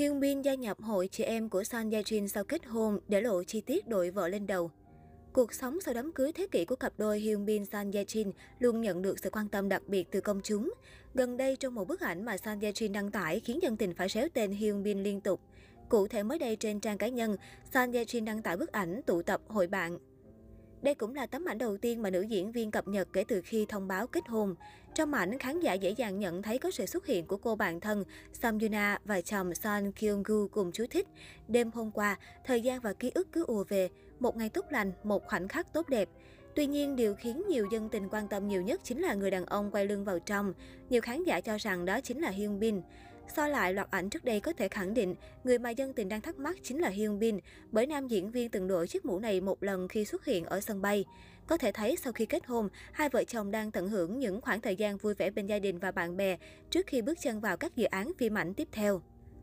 Hyun Bin gia nhập hội chị em của Son Ye Jin sau kết hôn để lộ chi tiết đội vợ lên đầu. Cuộc sống sau đám cưới thế kỷ của cặp đôi Hyun Bin Son Ye Jin luôn nhận được sự quan tâm đặc biệt từ công chúng. Gần đây trong một bức ảnh mà Son Ye Jin đăng tải khiến dân tình phải xéo tên Hyun Bin liên tục. Cụ thể mới đây trên trang cá nhân, Son Ye Jin đăng tải bức ảnh tụ tập hội bạn đây cũng là tấm ảnh đầu tiên mà nữ diễn viên cập nhật kể từ khi thông báo kết hôn. Trong ảnh, khán giả dễ dàng nhận thấy có sự xuất hiện của cô bạn thân Sam Yuna và chồng Son Kyung Gu cùng chú thích. Đêm hôm qua, thời gian và ký ức cứ ùa về, một ngày tốt lành, một khoảnh khắc tốt đẹp. Tuy nhiên, điều khiến nhiều dân tình quan tâm nhiều nhất chính là người đàn ông quay lưng vào trong. Nhiều khán giả cho rằng đó chính là Hyun Bin. So lại loạt ảnh trước đây có thể khẳng định, người mà dân tình đang thắc mắc chính là Hyun Bin, bởi nam diễn viên từng đội chiếc mũ này một lần khi xuất hiện ở sân bay. Có thể thấy sau khi kết hôn, hai vợ chồng đang tận hưởng những khoảng thời gian vui vẻ bên gia đình và bạn bè trước khi bước chân vào các dự án phim ảnh tiếp theo.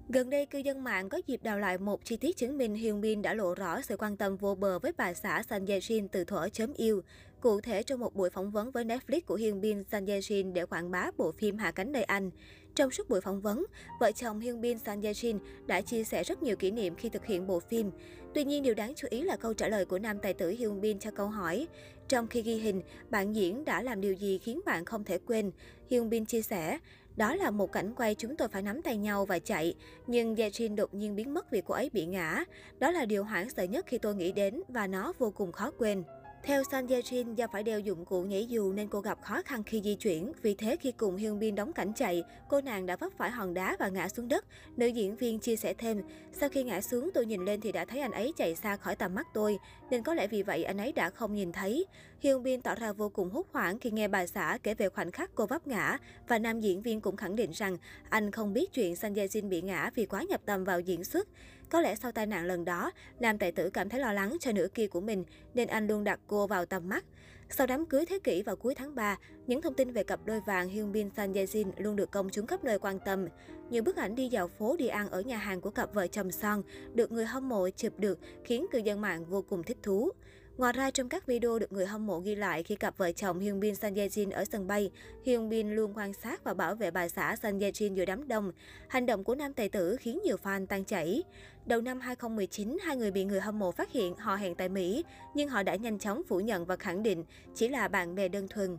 Gần đây, cư dân mạng có dịp đào lại một chi tiết chứng minh Hyun Bin đã lộ rõ sự quan tâm vô bờ với bà xã San Ye Shin từ thuở chớm yêu. Cụ thể, trong một buổi phỏng vấn với Netflix của Hyun Bin, San Ye Shin để quảng bá bộ phim Hạ cánh nơi Anh. Trong suốt buổi phỏng vấn, vợ chồng Hyun Bin San Ye Jin đã chia sẻ rất nhiều kỷ niệm khi thực hiện bộ phim. Tuy nhiên, điều đáng chú ý là câu trả lời của nam tài tử Hyun Bin cho câu hỏi. Trong khi ghi hình, bạn diễn đã làm điều gì khiến bạn không thể quên? Hyun Bin chia sẻ, đó là một cảnh quay chúng tôi phải nắm tay nhau và chạy, nhưng Yejin đột nhiên biến mất vì cô ấy bị ngã. Đó là điều hoảng sợ nhất khi tôi nghĩ đến và nó vô cùng khó quên. Theo San Ye Jin, do phải đeo dụng cụ nhảy dù nên cô gặp khó khăn khi di chuyển. Vì thế khi cùng Hyun Bin đóng cảnh chạy, cô nàng đã vấp phải hòn đá và ngã xuống đất. Nữ diễn viên chia sẻ thêm, sau khi ngã xuống tôi nhìn lên thì đã thấy anh ấy chạy xa khỏi tầm mắt tôi, nên có lẽ vì vậy anh ấy đã không nhìn thấy. Hyun Bin tỏ ra vô cùng hốt hoảng khi nghe bà xã kể về khoảnh khắc cô vấp ngã và nam diễn viên cũng khẳng định rằng anh không biết chuyện Sang Ye Jin bị ngã vì quá nhập tâm vào diễn xuất. Có lẽ sau tai nạn lần đó, nam tài tử cảm thấy lo lắng cho nửa kia của mình nên anh luôn đặt cô vào tầm mắt. Sau đám cưới thế kỷ vào cuối tháng 3, những thông tin về cặp đôi vàng Hyun Bin Sang Ye Jin luôn được công chúng khắp nơi quan tâm. Nhiều bức ảnh đi dạo phố đi ăn ở nhà hàng của cặp vợ chồng Son được người hâm mộ chụp được khiến cư dân mạng vô cùng thích thú. Ngoài ra, trong các video được người hâm mộ ghi lại khi cặp vợ chồng Hyun Bin San Ye Jin ở sân bay, Hyun Bin luôn quan sát và bảo vệ bà xã San Ye Jin giữa đám đông. Hành động của nam tài tử khiến nhiều fan tan chảy. Đầu năm 2019, hai người bị người hâm mộ phát hiện họ hẹn tại Mỹ, nhưng họ đã nhanh chóng phủ nhận và khẳng định chỉ là bạn bè đơn thuần.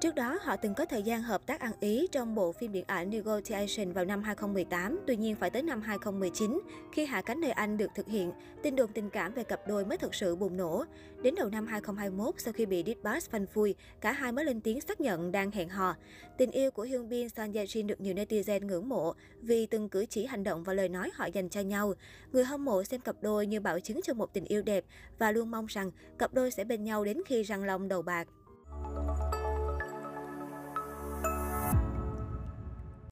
Trước đó, họ từng có thời gian hợp tác ăn ý trong bộ phim điện ảnh Negotiation vào năm 2018, tuy nhiên phải tới năm 2019, khi Hạ cánh nơi Anh được thực hiện, tin đồn tình cảm về cặp đôi mới thực sự bùng nổ. Đến đầu năm 2021, sau khi bị Ditbus phanh phui, cả hai mới lên tiếng xác nhận đang hẹn hò. Tình yêu của Hyun Bin Son Ye Jin được nhiều netizen ngưỡng mộ vì từng cử chỉ hành động và lời nói họ dành cho nhau. Người hâm mộ xem cặp đôi như bảo chứng cho một tình yêu đẹp và luôn mong rằng cặp đôi sẽ bên nhau đến khi răng long đầu bạc.